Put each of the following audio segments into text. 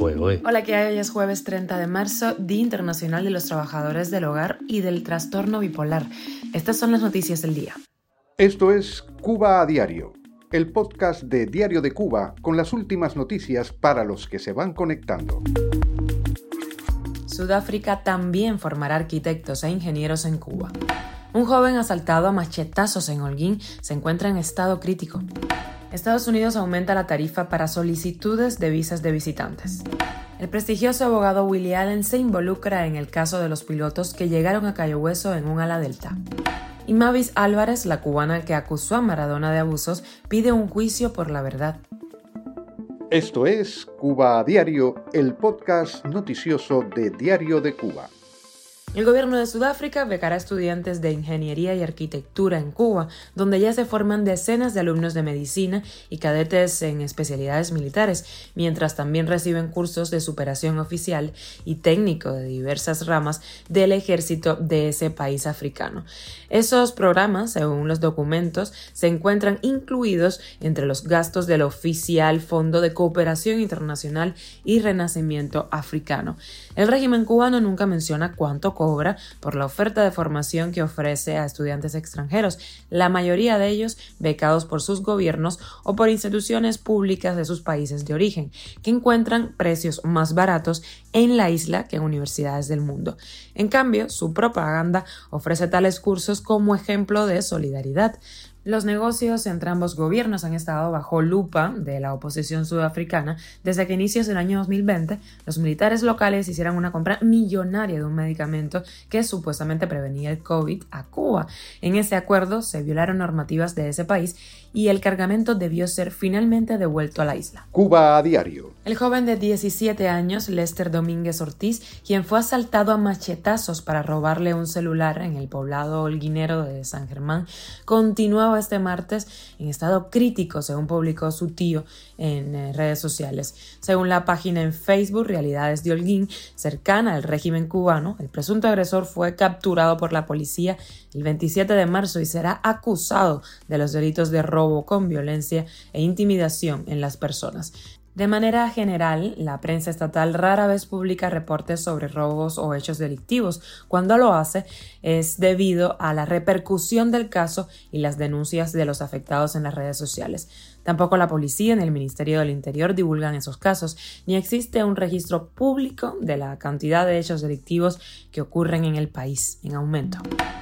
Hola, ¿qué hay? Hoy es jueves 30 de marzo, Día Internacional de los Trabajadores del Hogar y del Trastorno Bipolar. Estas son las noticias del día. Esto es Cuba a Diario, el podcast de Diario de Cuba con las últimas noticias para los que se van conectando. Sudáfrica también formará arquitectos e ingenieros en Cuba. Un joven asaltado a machetazos en Holguín se encuentra en estado crítico. Estados Unidos aumenta la tarifa para solicitudes de visas de visitantes. El prestigioso abogado Willie Allen se involucra en el caso de los pilotos que llegaron a Cayo Hueso en un ala delta. Y Mavis Álvarez, la cubana que acusó a Maradona de abusos, pide un juicio por la verdad. Esto es Cuba a Diario, el podcast noticioso de Diario de Cuba. El gobierno de Sudáfrica becará estudiantes de ingeniería y arquitectura en Cuba, donde ya se forman decenas de alumnos de medicina y cadetes en especialidades militares, mientras también reciben cursos de superación oficial y técnico de diversas ramas del ejército de ese país africano. Esos programas, según los documentos, se encuentran incluidos entre los gastos del oficial Fondo de Cooperación Internacional y Renacimiento Africano. El régimen cubano nunca menciona cuánto cobra por la oferta de formación que ofrece a estudiantes extranjeros, la mayoría de ellos becados por sus gobiernos o por instituciones públicas de sus países de origen, que encuentran precios más baratos en la isla que en universidades del mundo. En cambio, su propaganda ofrece tales cursos como ejemplo de solidaridad. Los negocios entre ambos gobiernos han estado bajo lupa de la oposición sudafricana desde que inicios del año 2020 los militares locales hicieron una compra millonaria de un medicamento que supuestamente prevenía el COVID a Cuba. En ese acuerdo se violaron normativas de ese país y el cargamento debió ser finalmente devuelto a la isla. Cuba a diario. El joven de 17 años, Lester Domínguez Ortiz, quien fue asaltado a machetazos para robarle un celular en el poblado holguinero de San Germán, continuaba este martes en estado crítico, según publicó su tío en eh, redes sociales. Según la página en Facebook Realidades de Holguín, cercana al régimen cubano, el presunto agresor fue capturado por la policía el 27 de marzo y será acusado de los delitos de robo con violencia e intimidación en las personas. De manera general, la prensa estatal rara vez publica reportes sobre robos o hechos delictivos. Cuando lo hace es debido a la repercusión del caso y las denuncias de los afectados en las redes sociales. Tampoco la policía ni el Ministerio del Interior divulgan esos casos, ni existe un registro público de la cantidad de hechos delictivos que ocurren en el país, en aumento.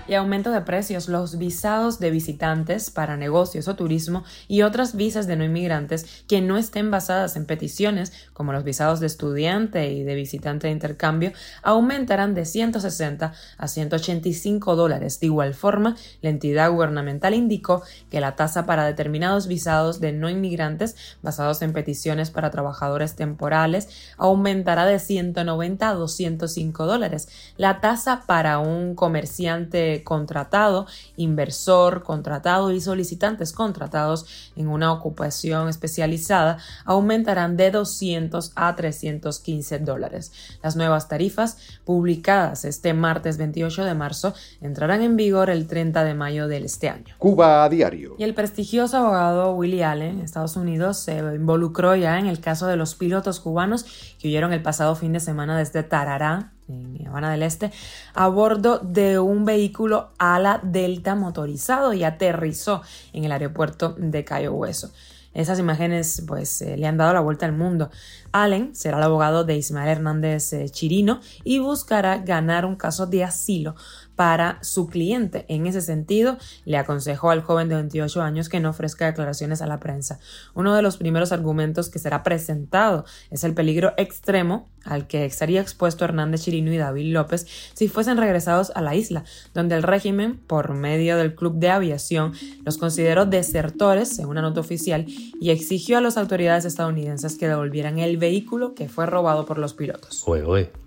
Y aumento de precios, los visados de visitantes para negocios o turismo y otras visas de no inmigrantes que no estén basadas en peticiones, como los visados de estudiante y de visitante de intercambio, aumentarán de 160 a 185 dólares. De igual forma, la entidad gubernamental indicó que la tasa para determinados visados de no inmigrantes basados en peticiones para trabajadores temporales aumentará de 190 a 205 dólares. La tasa para un comerciante contratado, inversor contratado y solicitantes contratados en una ocupación especializada aumentarán de 200 a 315 dólares. Las nuevas tarifas publicadas este martes 28 de marzo entrarán en vigor el 30 de mayo de este año. Cuba a diario. Y el prestigioso abogado Willie Allen Estados Unidos, se involucró ya en el caso de los pilotos cubanos que huyeron el pasado fin de semana desde Tarará, en Habana del Este, a bordo de un vehículo ala delta motorizado y aterrizó en el aeropuerto de Cayo Hueso. Esas imágenes pues eh, le han dado la vuelta al mundo. Allen será el abogado de Ismael Hernández eh, Chirino y buscará ganar un caso de asilo para su cliente. En ese sentido, le aconsejó al joven de 28 años que no ofrezca declaraciones a la prensa. Uno de los primeros argumentos que será presentado es el peligro extremo al que estaría expuesto Hernández Chirino y David López si fuesen regresados a la isla, donde el régimen, por medio del Club de Aviación, los consideró desertores, en una nota oficial, y exigió a las autoridades estadounidenses que devolvieran el vehículo que fue robado por los pilotos.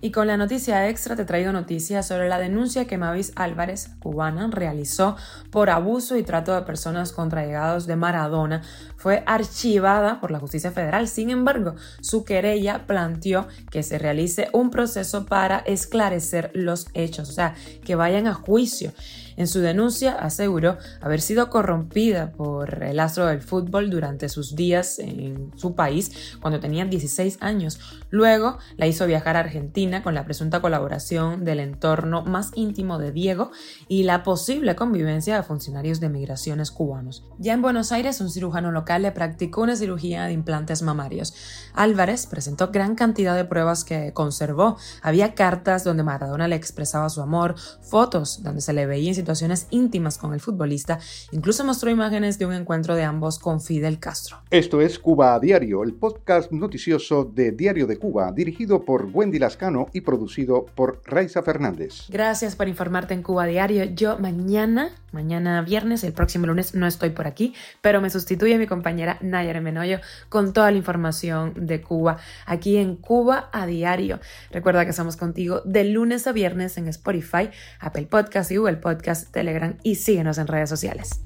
Y con la noticia extra te traigo noticias sobre la denuncia que Mavis Álvarez, cubana, realizó por abuso y trato de personas contra llegados de Maradona fue archivada por la justicia federal. Sin embargo, su querella planteó que se realice un proceso para esclarecer los hechos, o sea, que vayan a juicio. En su denuncia aseguró haber sido corrompida por el astro del fútbol durante sus días en su país cuando tenía 16 años. Luego la hizo viajar a Argentina con la presunta colaboración del entorno más íntimo de Diego y la posible convivencia de funcionarios de migraciones cubanos. Ya en Buenos Aires, un cirujano local le practicó una cirugía de implantes mamarios. Álvarez presentó gran cantidad de pruebas que conservó. Había cartas donde Maradona le expresaba su amor, fotos donde se le veía en situaciones íntimas con el futbolista, incluso mostró imágenes de un encuentro de ambos con Fidel Castro. Esto es Cuba a Diario, el podcast noticioso de Diario de Cuba, dirigido por Wendy Lascano y producido por Raiza Fernández. Gracias por informarte en Cuba Diario. Yo mañana, mañana viernes, el próximo lunes no estoy por aquí, pero me sustituye mi compañera Nayara Menoyo con toda la información de Cuba aquí en Cuba a Diario. Recuerda que estamos contigo de lunes a viernes en Spotify, Apple Podcast y Google Podcast Telegram y síguenos en redes sociales.